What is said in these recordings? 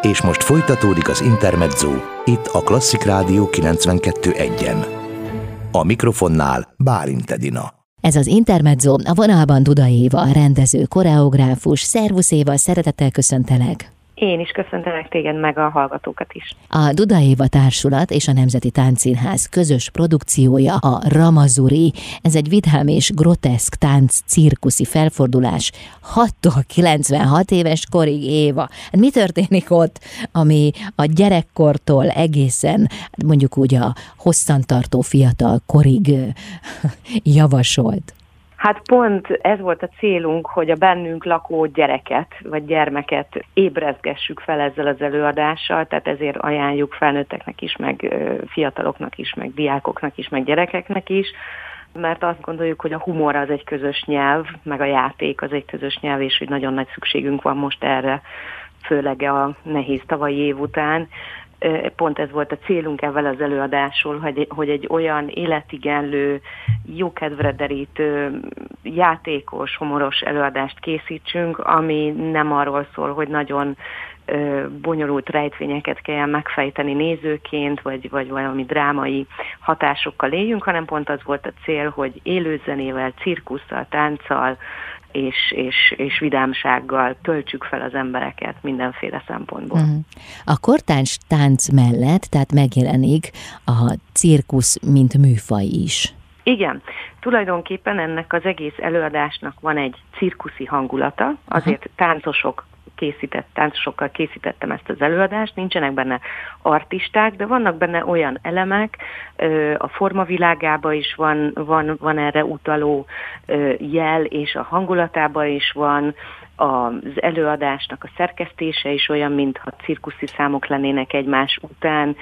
És most folytatódik az Intermezzo, itt a Klasszik Rádió 92.1-en. A mikrofonnál Bálint Edina. Ez az Intermezzo, a vonalban Duda Éva, rendező, koreográfus. Szervusz Éva, szeretettel köszöntelek! Én is köszöntelek téged meg a hallgatókat is. A Duda Éva Társulat és a Nemzeti Táncszínház közös produkciója a Ramazuri. Ez egy vidám és groteszk tánc cirkuszi felfordulás 6-tól 96 éves korig Éva. Hát mi történik ott, ami a gyerekkortól egészen mondjuk úgy a hosszantartó fiatal korig javasolt? Hát pont ez volt a célunk, hogy a bennünk lakó gyereket, vagy gyermeket ébrezgessük fel ezzel az előadással, tehát ezért ajánljuk felnőtteknek is, meg fiataloknak is, meg diákoknak is, meg gyerekeknek is, mert azt gondoljuk, hogy a humor az egy közös nyelv, meg a játék az egy közös nyelv, és hogy nagyon nagy szükségünk van most erre, főleg a nehéz tavalyi év után, pont ez volt a célunk ezzel az előadásról, hogy, hogy egy olyan életigenlő, jókedvre derítő, játékos, humoros előadást készítsünk, ami nem arról szól, hogy nagyon bonyolult rejtvényeket kell megfejteni nézőként, vagy, vagy valami drámai hatásokkal éljünk, hanem pont az volt a cél, hogy élőzenével, cirkusszal, tánccal, és, és, és vidámsággal töltsük fel az embereket mindenféle szempontból. Uh-huh. A kortáns tánc mellett, tehát megjelenik a cirkusz, mint műfaj is. Igen, tulajdonképpen ennek az egész előadásnak van egy cirkuszi hangulata, azért táncosok készített, táncosokkal készítettem ezt az előadást, nincsenek benne artisták, de vannak benne olyan elemek, a formavilágába is van, van, van erre utaló jel, és a hangulatában is van, az előadásnak a szerkesztése is olyan, mintha cirkuszi számok lennének egymás után,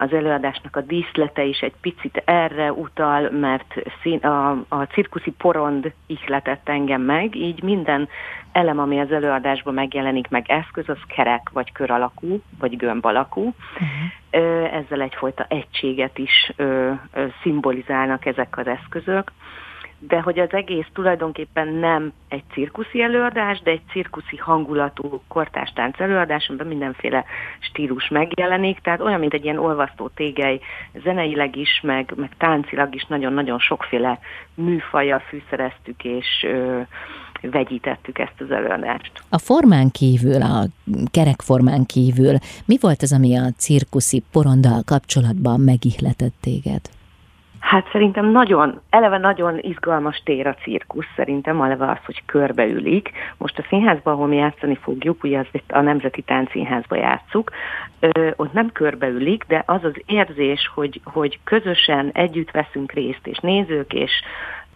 az előadásnak a díszlete is egy picit erre utal, mert szín, a, a cirkuszi porond ihletett engem meg, így minden elem, ami az előadásban megjelenik, meg eszköz, az kerek, vagy kör alakú, vagy gömb alakú. Uh-huh. Ezzel egyfajta egységet is ö, ö, szimbolizálnak ezek az eszközök de hogy az egész tulajdonképpen nem egy cirkuszi előadás, de egy cirkuszi hangulatú kortástánc előadás, amiben mindenféle stílus megjelenik, tehát olyan, mint egy ilyen olvasztó tégely, zeneileg is, meg, meg táncilag is nagyon-nagyon sokféle műfaja fűszereztük, és ö, vegyítettük ezt az előadást. A formán kívül, a kerekformán kívül, mi volt az, ami a cirkuszi porondal kapcsolatban megihletett téged? Hát szerintem nagyon, eleve nagyon izgalmas tér a cirkusz, szerintem eleve az, hogy körbeülik. Most a színházban, ahol mi játszani fogjuk, ugye az a Nemzeti Táncszínházba játszuk, ö, ott nem körbeülik, de az az érzés, hogy, hogy közösen együtt veszünk részt, és nézők, és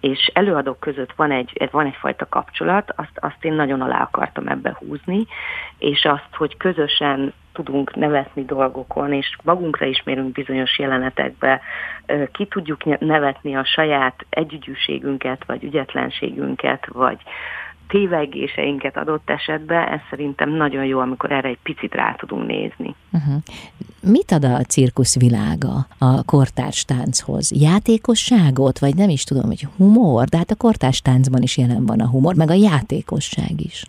és előadók között van, egy, van egyfajta kapcsolat, azt, azt én nagyon alá akartam ebbe húzni, és azt, hogy közösen tudunk nevetni dolgokon, és magunkra ismerünk bizonyos jelenetekbe, ki tudjuk nevetni a saját együgyűségünket, vagy ügyetlenségünket, vagy tévegéseinket adott esetben, ez szerintem nagyon jó, amikor erre egy picit rá tudunk nézni. Uh-huh. Mit ad a cirkusz világa a kortárs tánchoz? Játékosságot, vagy nem is tudom, hogy humor? De hát a kortárs táncban is jelen van a humor, meg a játékosság is.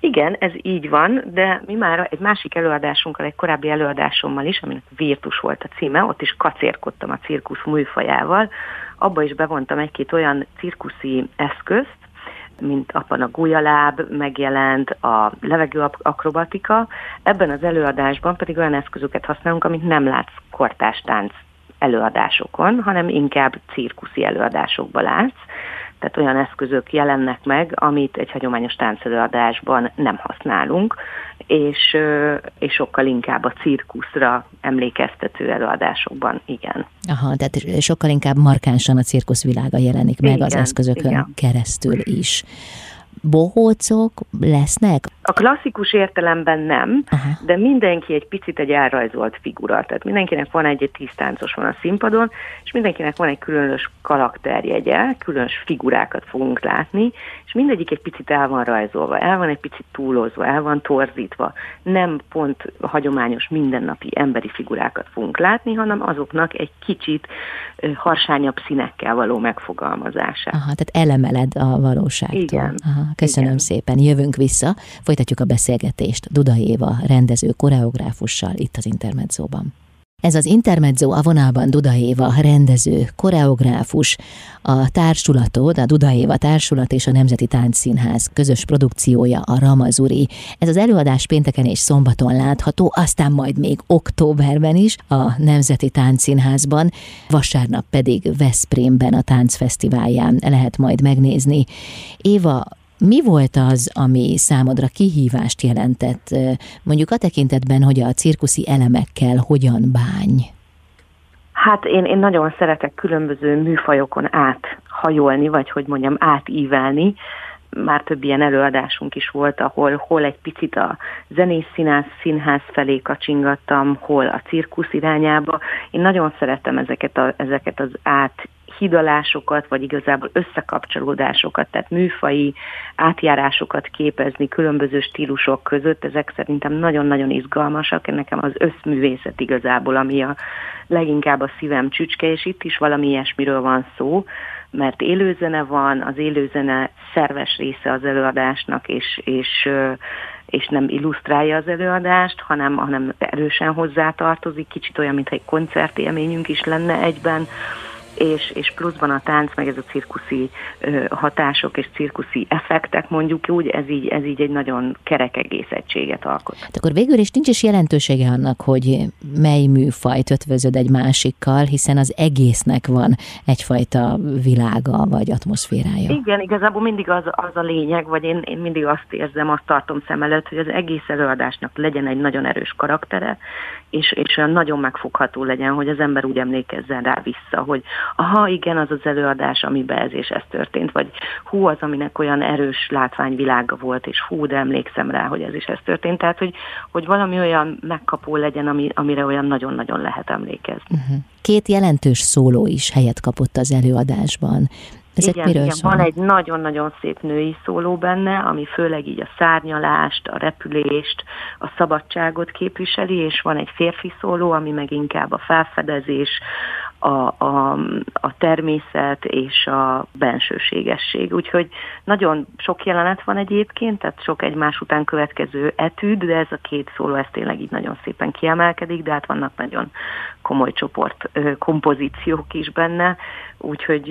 Igen, ez így van, de mi már egy másik előadásunkkal, egy korábbi előadásommal is, aminek Virtus volt a címe, ott is kacérkodtam a cirkusz műfajával, abba is bevontam egy-két olyan cirkuszi eszközt, mint abban a gulyaláb megjelent, a levegő akrobatika. Ebben az előadásban pedig olyan eszközöket használunk, amit nem látsz kortástánc előadásokon, hanem inkább cirkuszi előadásokban látsz tehát olyan eszközök jelennek meg, amit egy hagyományos táncelőadásban nem használunk, és, és sokkal inkább a cirkuszra emlékeztető előadásokban, igen. Aha, tehát sokkal inkább markánsan a cirkuszvilága jelenik meg igen, az eszközökön igen. keresztül is bohócok lesznek? A klasszikus értelemben nem, Aha. de mindenki egy picit egy elrajzolt figura. Tehát mindenkinek van egy, egy tisztáncos van a színpadon, és mindenkinek van egy különös karakterjegye, különös figurákat fogunk látni, és mindegyik egy picit el van rajzolva, el van egy picit túlozva, el van torzítva. Nem pont hagyományos mindennapi emberi figurákat fogunk látni, hanem azoknak egy kicsit harsányabb színekkel való megfogalmazása. Aha, tehát elemeled a valóságtól. Igen. Aha, köszönöm Igen. szépen. Jövünk vissza, folytatjuk a beszélgetést Duda Éva rendező koreográfussal itt az Intermedzóban. Ez az Intermezzo a vonalban Duda Éva, rendező, koreográfus, a társulatod, a Duda Éva társulat és a Nemzeti Táncszínház közös produkciója a Ramazuri. Ez az előadás pénteken és szombaton látható, aztán majd még októberben is a Nemzeti Táncszínházban, vasárnap pedig Veszprémben a táncfesztiválján lehet majd megnézni. Éva, mi volt az, ami számodra kihívást jelentett, mondjuk a tekintetben, hogy a cirkuszi elemekkel hogyan bány? Hát én, én nagyon szeretek különböző műfajokon áthajolni, vagy hogy mondjam, átívelni. Már több ilyen előadásunk is volt, ahol hol egy picit a zenész színház, színház felé kacsingattam, hol a cirkusz irányába. Én nagyon szeretem ezeket, a, ezeket az át hidalásokat, vagy igazából összekapcsolódásokat, tehát műfai átjárásokat képezni különböző stílusok között, ezek szerintem nagyon-nagyon izgalmasak, nekem az összművészet igazából, ami a leginkább a szívem csücske, és itt is valami ilyesmiről van szó, mert élőzene van, az élőzene szerves része az előadásnak, és, és és nem illusztrálja az előadást, hanem, hanem erősen hozzátartozik, kicsit olyan, mintha egy koncertélményünk is lenne egyben és, és pluszban a tánc, meg ez a cirkuszi ö, hatások és cirkuszi effektek mondjuk úgy, ez így, ez így egy nagyon kerek egész egységet alkot. Hát akkor végül is nincs is jelentősége annak, hogy mely műfajt ötvözöd egy másikkal, hiszen az egésznek van egyfajta világa vagy atmoszférája. Igen, igazából mindig az, az a lényeg, vagy én, én mindig azt érzem, azt tartom szem előtt, hogy az egész előadásnak legyen egy nagyon erős karaktere, és, és olyan nagyon megfogható legyen, hogy az ember úgy emlékezzen rá vissza, hogy aha, igen, az az előadás, amiben ez és ez történt, vagy hú, az, aminek olyan erős látványvilága volt, és hú, de emlékszem rá, hogy ez is ez történt. Tehát, hogy, hogy valami olyan megkapó legyen, ami, amire olyan nagyon-nagyon lehet emlékezni. Uh-huh. Két jelentős szóló is helyet kapott az előadásban. Ezek igen, miről igen, van egy nagyon-nagyon szép női szóló benne, ami főleg így a szárnyalást, a repülést, a szabadságot képviseli, és van egy férfi szóló, ami meg inkább a felfedezés, a, a, a természet és a bensőségesség. Úgyhogy nagyon sok jelenet van egyébként, tehát sok egymás után következő etűd, de ez a két szóló, ez tényleg így nagyon szépen kiemelkedik, de hát vannak nagyon komoly csoport kompozíciók is benne, úgyhogy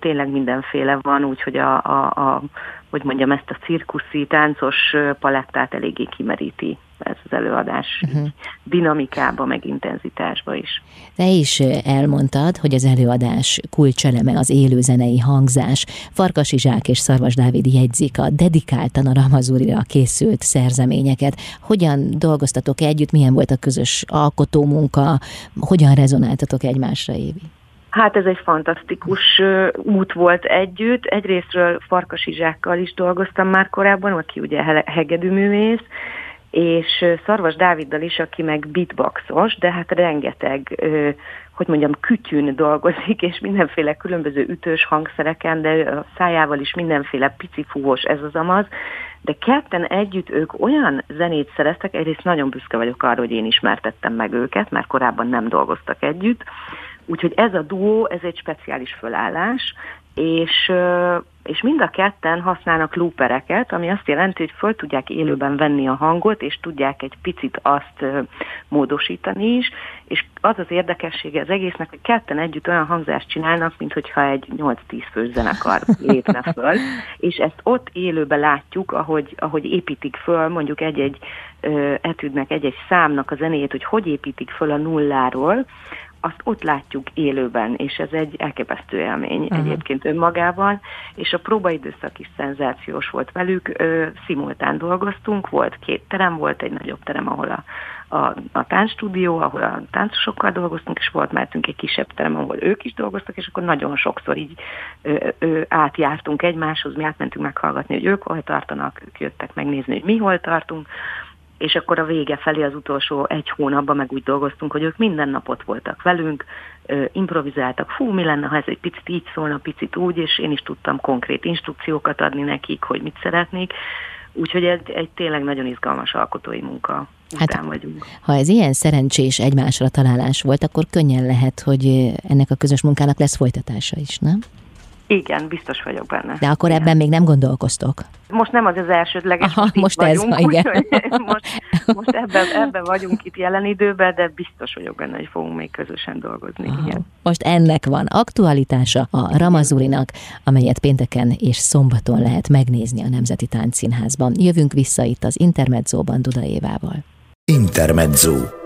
tényleg mindenféle van, úgyhogy a, a, a hogy mondjam, ezt a cirkuszi, táncos palettát eléggé kimeríti ez az előadás uh-huh. dinamikába, meg intenzitásba is. Te is elmondtad, hogy az előadás kulcseleme az élőzenei hangzás. Farkas Izsák és Szarvas Dávid jegyzik a dedikáltan a Ramazurira készült szerzeményeket. Hogyan dolgoztatok együtt, milyen volt a közös alkotómunka, hogyan rezonáltatok egymásra, Évi? Hát ez egy fantasztikus út volt együtt. Egyrésztről Farkas Izsákkal is dolgoztam már korábban, aki ugye hegedűművész, és Szarvas Dáviddal is, aki meg beatboxos, de hát rengeteg, hogy mondjam, kütyűn dolgozik, és mindenféle különböző ütős hangszereken, de a szájával is mindenféle pici fúvós ez az amaz, de ketten együtt ők olyan zenét szereztek, egyrészt nagyon büszke vagyok arra, hogy én ismertettem meg őket, mert korábban nem dolgoztak együtt, Úgyhogy ez a duó, ez egy speciális fölállás, és, és mind a ketten használnak loopereket, ami azt jelenti, hogy föl tudják élőben venni a hangot, és tudják egy picit azt módosítani is, és az az érdekessége az egésznek, hogy ketten együtt olyan hangzást csinálnak, mint hogyha egy 8-10 fős zenekar lépne föl, és ezt ott élőben látjuk, ahogy, ahogy építik föl mondjuk egy-egy etűdnek, egy-egy számnak a zenéjét, hogy hogy építik föl a nulláról, azt ott látjuk élőben, és ez egy elképesztő élmény uh-huh. egyébként önmagában, és a próbaidőszak is szenzációs volt velük, ö, szimultán dolgoztunk, volt két terem, volt egy nagyobb terem, ahol a, a, a táncstúdió, ahol a táncosokkal dolgoztunk, és volt mellettünk egy kisebb terem, ahol ők is dolgoztak, és akkor nagyon sokszor így ö, ö, átjártunk egymáshoz, mi átmentünk meghallgatni, hogy ők hol tartanak, ők jöttek megnézni, hogy mi hol tartunk, és akkor a vége felé az utolsó egy hónapban meg úgy dolgoztunk, hogy ők minden napot voltak velünk, improvizáltak, fú, mi lenne, ha ez egy picit így szólna, picit úgy, és én is tudtam konkrét instrukciókat adni nekik, hogy mit szeretnék, úgyhogy ez egy tényleg nagyon izgalmas alkotói munka hát, után vagyunk. Ha ez ilyen szerencsés egymásra találás volt, akkor könnyen lehet, hogy ennek a közös munkának lesz folytatása is, nem? Igen, biztos vagyok benne. De akkor igen. ebben még nem gondolkoztok? Most nem az az elsődleges, Aha, most, most ez vagyunk, igen. most, most ebben, ebben vagyunk itt jelen időben, de biztos vagyok benne, hogy fogunk még közösen dolgozni. Aha. Igen. Most ennek van aktualitása a Ramazurinak, amelyet pénteken és szombaton lehet megnézni a Nemzeti Táncszínházban. Jövünk vissza itt az Intermedzóban Duda Évával. Intermezzo.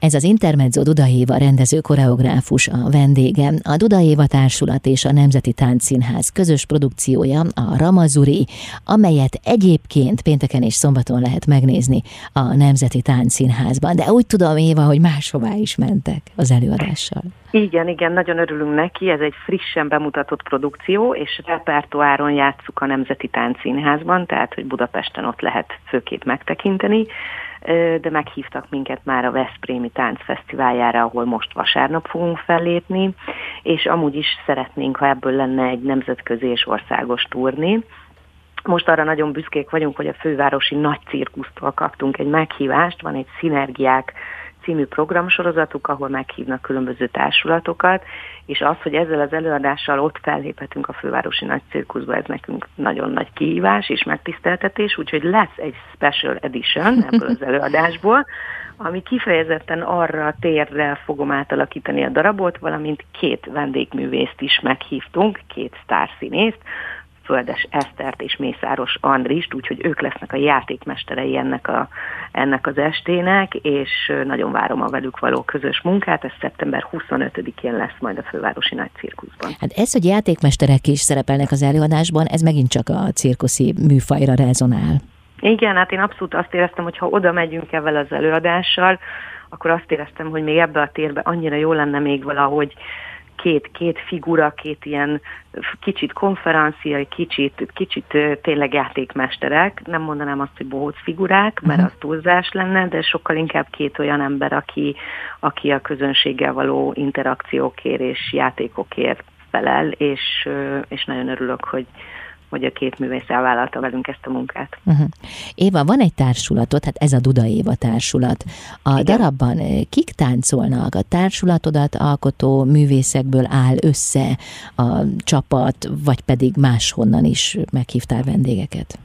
Ez az Intermezzo Duda Éva rendező koreográfus a vendége, a Duda Éva Társulat és a Nemzeti Táncszínház közös produkciója, a Ramazuri, amelyet egyébként pénteken és szombaton lehet megnézni a Nemzeti Táncszínházban. De úgy tudom, Éva, hogy máshová is mentek az előadással. Igen, igen, nagyon örülünk neki, ez egy frissen bemutatott produkció, és repertoáron játsszuk a Nemzeti Táncszínházban, tehát hogy Budapesten ott lehet főképp megtekinteni de meghívtak minket már a Veszprémi Táncfesztiváljára, ahol most vasárnap fogunk fellépni, és amúgy is szeretnénk, ha ebből lenne egy nemzetközi és országos turné. Most arra nagyon büszkék vagyunk, hogy a fővárosi nagy cirkusztól kaptunk egy meghívást, van egy szinergiák című programsorozatuk, ahol meghívnak különböző társulatokat, és az, hogy ezzel az előadással ott felléphetünk a fővárosi nagy cirkuszba, ez nekünk nagyon nagy kihívás és megtiszteltetés, úgyhogy lesz egy special edition ebből az előadásból, ami kifejezetten arra a térre fogom átalakítani a darabot, valamint két vendégművészt is meghívtunk, két sztárszínészt, Földes Esztert és Mészáros Andrist, úgyhogy ők lesznek a játékmesterei ennek, a, ennek az estének, és nagyon várom a velük való közös munkát, ez szeptember 25-én lesz majd a Fővárosi Nagy Cirkuszban. Hát ez, hogy játékmesterek is szerepelnek az előadásban, ez megint csak a cirkuszi műfajra rezonál. Igen, hát én abszolút azt éreztem, hogy ha oda megyünk ezzel az előadással, akkor azt éreztem, hogy még ebbe a térbe annyira jó lenne még valahogy két, két figura, két ilyen kicsit konferenciai, kicsit, kicsit tényleg játékmesterek. Nem mondanám azt, hogy bohóc figurák, mert uh-huh. az túlzás lenne, de sokkal inkább két olyan ember, aki, aki a közönséggel való interakciókért és játékokért felel, és, és nagyon örülök, hogy, hogy a két művész elvállalta velünk ezt a munkát. Uh-huh. Éva, van egy társulatot, hát ez a Duda Éva társulat. A Igen. darabban eh, kik táncolnak? A társulatodat alkotó művészekből áll össze a csapat, vagy pedig máshonnan is meghívtál vendégeket?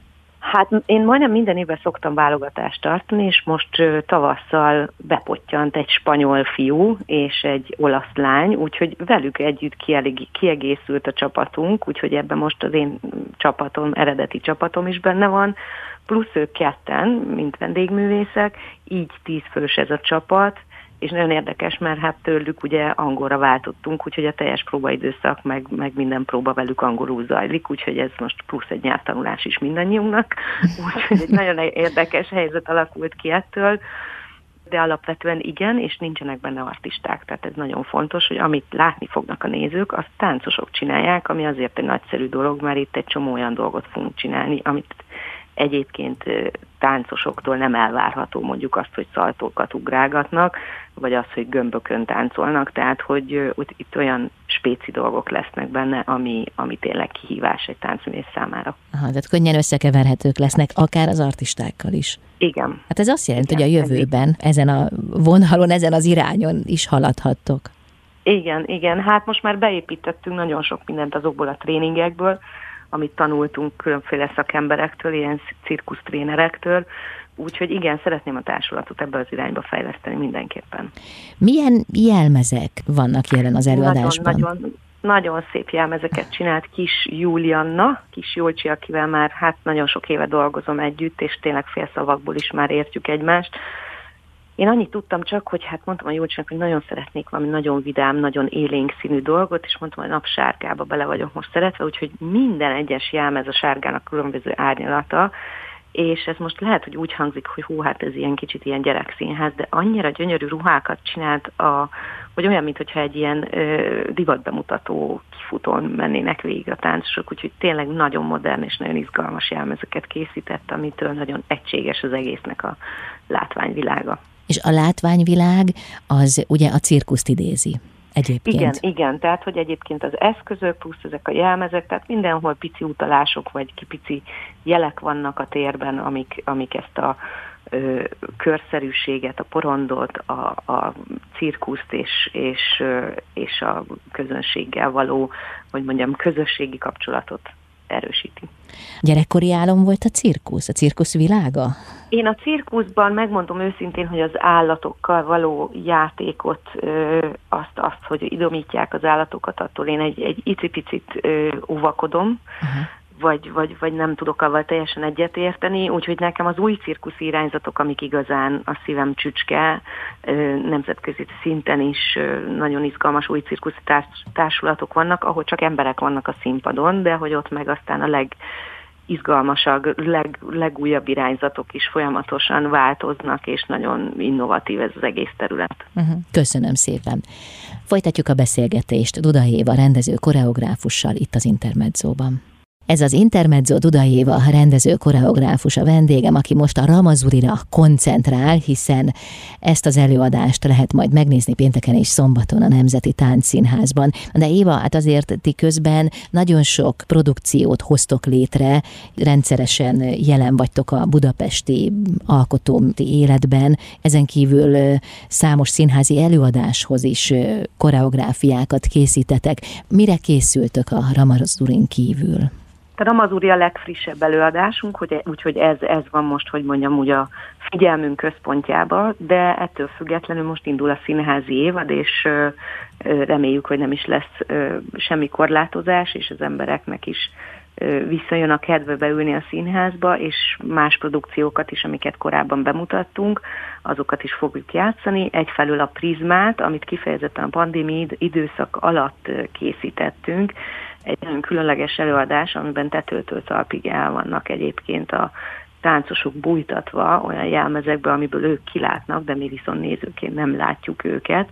Hát én majdnem minden évben szoktam válogatást tartani, és most tavasszal bepottyant egy spanyol fiú és egy olasz lány, úgyhogy velük együtt kiegészült a csapatunk, úgyhogy ebben most az én csapatom, eredeti csapatom is benne van, plusz ők ketten, mint vendégművészek, így tíz fős ez a csapat, és nagyon érdekes, mert hát tőlük ugye angolra váltottunk, úgyhogy a teljes próbaidőszak, meg, meg minden próba velük angolul zajlik, úgyhogy ez most plusz egy nyelvtanulás is mindannyiunknak, úgyhogy egy nagyon érdekes helyzet alakult ki ettől, de alapvetően igen, és nincsenek benne artisták, tehát ez nagyon fontos, hogy amit látni fognak a nézők, azt táncosok csinálják, ami azért egy nagyszerű dolog, mert itt egy csomó olyan dolgot fogunk csinálni, amit egyébként táncosoktól nem elvárható mondjuk azt, hogy szaltókat ugrálgatnak, vagy az, hogy gömbökön táncolnak, tehát hogy itt olyan spéci dolgok lesznek benne, ami, ami tényleg kihívás egy táncművész számára. Aha, tehát könnyen összekeverhetők lesznek, akár az artistákkal is. Igen. Hát ez azt jelenti, Igen, hogy a jövőben ezen a vonalon, ezen az irányon is haladhattok. Igen, igen. Hát most már beépítettünk nagyon sok mindent azokból a tréningekből, amit tanultunk különféle szakemberektől, ilyen cirkusztrénerektől, Úgyhogy igen, szeretném a társulatot ebbe az irányba fejleszteni mindenképpen. Milyen jelmezek vannak jelen az előadásban? Nagyon, nagyon, nagyon szép jelmezeket csinált kis Julianna, kis Jolcsi, akivel már hát nagyon sok éve dolgozom együtt, és tényleg félszavakból is már értjük egymást. Én annyit tudtam csak, hogy hát mondtam a Jócsinak, hogy nagyon szeretnék valami nagyon vidám, nagyon élénk színű dolgot, és mondtam, hogy napsárgába bele vagyok most szeretve, úgyhogy minden egyes jelmez a sárgának különböző árnyalata, és ez most lehet, hogy úgy hangzik, hogy hú, hát ez ilyen kicsit ilyen gyerekszínház, de annyira gyönyörű ruhákat csinált, a, hogy olyan, mintha egy ilyen ö, divatbemutató kifutón mennének végig a táncosok, úgyhogy tényleg nagyon modern és nagyon izgalmas jelmezeket készített, amitől nagyon egységes az egésznek a látványvilága. És a látványvilág az ugye a cirkuszt idézi. egyébként. Igen, igen, tehát hogy egyébként az eszközök plusz ezek a jelmezek, tehát mindenhol pici utalások vagy pici jelek vannak a térben, amik, amik ezt a ö, körszerűséget, a porondot, a, a cirkuszt és, és, és a közönséggel való, hogy mondjam, közösségi kapcsolatot erősíti. Gyerekkori álom volt a cirkusz, a cirkusz világa? Én a cirkuszban megmondom őszintén, hogy az állatokkal való játékot, azt, azt hogy idomítják az állatokat, attól én egy, egy icipicit óvakodom. Uh-huh vagy, vagy, vagy nem tudok avval teljesen egyetérteni, úgyhogy nekem az új cirkusz irányzatok, amik igazán a szívem csücske, nemzetközi szinten is nagyon izgalmas új cirkusz társulatok vannak, ahol csak emberek vannak a színpadon, de hogy ott meg aztán a leg izgalmasabb, leg, legújabb irányzatok is folyamatosan változnak, és nagyon innovatív ez az egész terület. Uh-huh. Köszönöm szépen. Folytatjuk a beszélgetést Duda Éva rendező koreográfussal itt az Intermedzóban. Ez az Intermezzo Dudajéva, a rendező koreográfus a vendégem, aki most a Ramazurira koncentrál, hiszen ezt az előadást lehet majd megnézni pénteken és szombaton a Nemzeti Táncszínházban. De Éva, hát azért ti közben nagyon sok produkciót hoztok létre, rendszeresen jelen vagytok a budapesti alkotóti életben, ezen kívül számos színházi előadáshoz is koreográfiákat készítetek. Mire készültök a Ramazurin kívül? A Ramazuri a legfrissebb előadásunk, hogy, úgyhogy ez, ez van most, hogy mondjam, úgy a figyelmünk központjába, de ettől függetlenül most indul a színházi évad, és reméljük, hogy nem is lesz semmi korlátozás, és az embereknek is visszajön a kedve beülni a színházba, és más produkciókat is, amiket korábban bemutattunk, azokat is fogjuk játszani. Egyfelől a prizmát, amit kifejezetten a pandémia időszak alatt készítettünk, egy nagyon különleges előadás, amiben tetőtől talpig el vannak egyébként a táncosok bújtatva olyan jelmezekbe, amiből ők kilátnak, de mi viszont nézőként nem látjuk őket.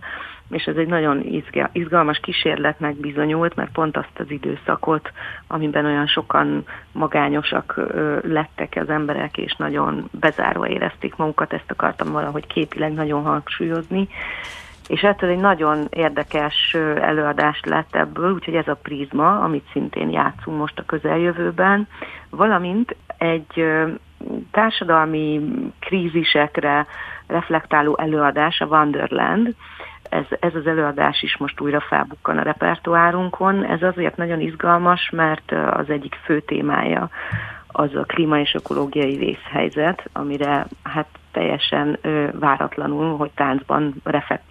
És ez egy nagyon izgalmas kísérletnek bizonyult, mert pont azt az időszakot, amiben olyan sokan magányosak lettek az emberek, és nagyon bezárva érezték magukat, ezt akartam valahogy képileg nagyon hangsúlyozni és ettől egy nagyon érdekes előadás lett ebből, úgyhogy ez a prizma, amit szintén játszunk most a közeljövőben, valamint egy társadalmi krízisekre reflektáló előadás, a Wonderland, ez, ez az előadás is most újra felbukkan a repertoárunkon. Ez azért nagyon izgalmas, mert az egyik fő témája az a klíma és ökológiai vészhelyzet, amire hát teljesen váratlanul, hogy táncban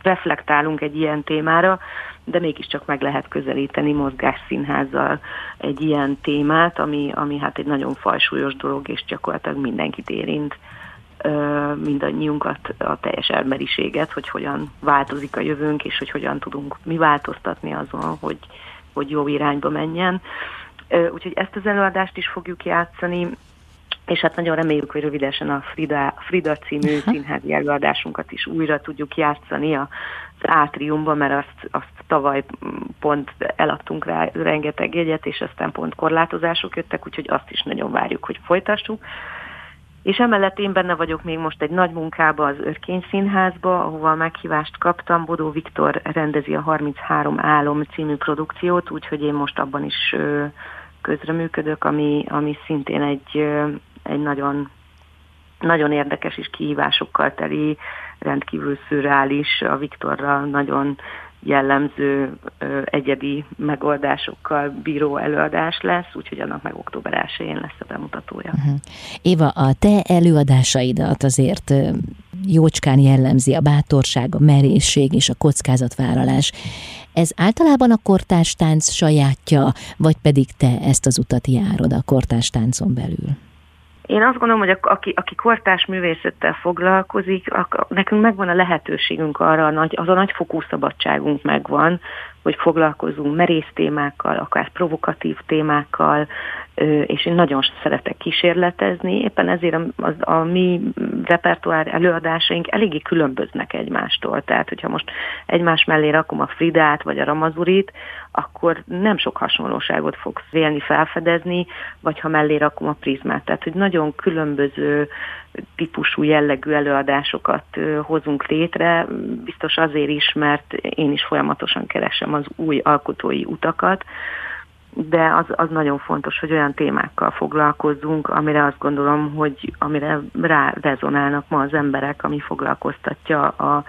reflektálunk egy ilyen témára, de mégiscsak meg lehet közelíteni mozgásszínházzal egy ilyen témát, ami, ami hát egy nagyon fajsúlyos dolog, és gyakorlatilag mindenkit érint mindannyiunkat, a teljes emberiséget, hogy hogyan változik a jövőnk, és hogy hogyan tudunk mi változtatni azon, hogy, hogy jó irányba menjen. Úgyhogy ezt az előadást is fogjuk játszani, és hát nagyon reméljük, hogy rövidesen a Frida, Frida című színházi előadásunkat is újra tudjuk játszani az átriumban, mert azt, azt tavaly pont eladtunk rá rengeteg jegyet, és aztán pont korlátozások jöttek, úgyhogy azt is nagyon várjuk, hogy folytassuk. És emellett én benne vagyok még most egy nagy munkába az Örkény Színházba, ahova meghívást kaptam. Bodó Viktor rendezi a 33 álom című produkciót, úgyhogy én most abban is közreműködök, ami, ami szintén egy, egy nagyon, nagyon érdekes és kihívásokkal teli, rendkívül szürreális, a Viktorra nagyon jellemző ö, egyedi megoldásokkal bíró előadás lesz, úgyhogy annak meg október 1-én lesz a bemutatója. Uh-huh. Éva, a te előadásaidat azért jócskán jellemzi a bátorság, a merészség és a kockázatvállalás. Ez általában a kortárs tánc sajátja, vagy pedig te ezt az utat járod a kortárs táncon belül? Én azt gondolom, hogy aki, aki kortás művészettel foglalkozik, nekünk megvan a lehetőségünk arra, a nagy, az a nagyfokú szabadságunk megvan, hogy foglalkozunk merész témákkal, akár provokatív témákkal, és én nagyon szeretek kísérletezni, éppen ezért a, a, a mi repertoár előadásaink eléggé különböznek egymástól. Tehát, hogyha most egymás mellé rakom a Fridát vagy a Ramazurit, akkor nem sok hasonlóságot fogsz vélni felfedezni, vagy ha mellé rakom a prizmát. Tehát, hogy nagyon különböző típusú jellegű előadásokat hozunk létre, biztos azért is, mert én is folyamatosan keresem az új alkotói utakat, de az, az nagyon fontos, hogy olyan témákkal foglalkozzunk, amire azt gondolom, hogy amire rá rezonálnak ma az emberek, ami foglalkoztatja a,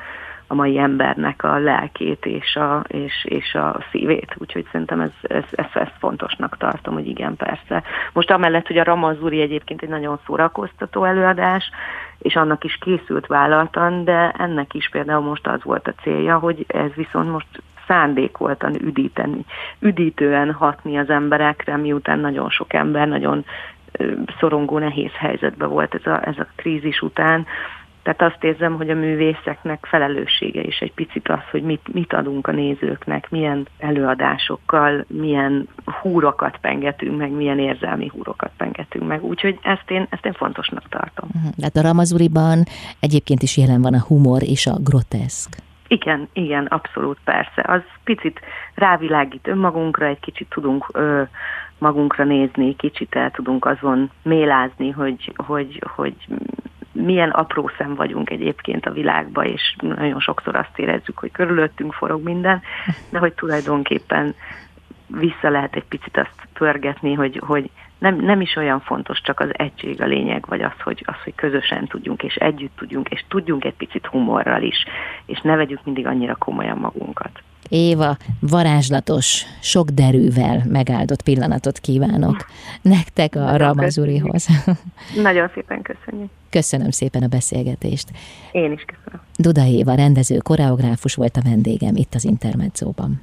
a mai embernek a lelkét és a, és, és a szívét. Úgyhogy szerintem ez, ez, ez, ezt fontosnak tartom, hogy igen, persze. Most amellett, hogy a Ramazuri egyébként egy nagyon szórakoztató előadás, és annak is készült vállaltan, de ennek is például most az volt a célja, hogy ez viszont most szándékoltan üdíteni, üdítően hatni az emberekre, miután nagyon sok ember nagyon szorongó, nehéz helyzetben volt ez a, ez a krízis után, tehát azt érzem, hogy a művészeknek felelőssége is egy picit az, hogy mit, mit adunk a nézőknek, milyen előadásokkal, milyen húrokat pengetünk meg, milyen érzelmi húrokat pengetünk meg. Úgyhogy ezt én, ezt én fontosnak tartom. De hát a Ramazuriban egyébként is jelen van a humor és a groteszk. Igen, igen, abszolút persze. Az picit rávilágít önmagunkra, egy kicsit tudunk ö, magunkra nézni, kicsit el tudunk azon mélázni, hogy, hogy, hogy milyen apró szem vagyunk egyébként a világban, és nagyon sokszor azt érezzük, hogy körülöttünk forog minden, de hogy tulajdonképpen vissza lehet egy picit azt pörgetni, hogy, hogy nem, nem is olyan fontos csak az egység a lényeg, vagy az hogy, az, hogy közösen tudjunk, és együtt tudjunk, és tudjunk egy picit humorral is, és ne vegyük mindig annyira komolyan magunkat. Éva, varázslatos, sok derűvel megáldott pillanatot kívánok nektek a Ramazurihoz. Nagyon szépen köszönjük. Köszönöm szépen a beszélgetést. Én is köszönöm. Duda Éva, rendező, koreográfus volt a vendégem itt az Intermedzóban.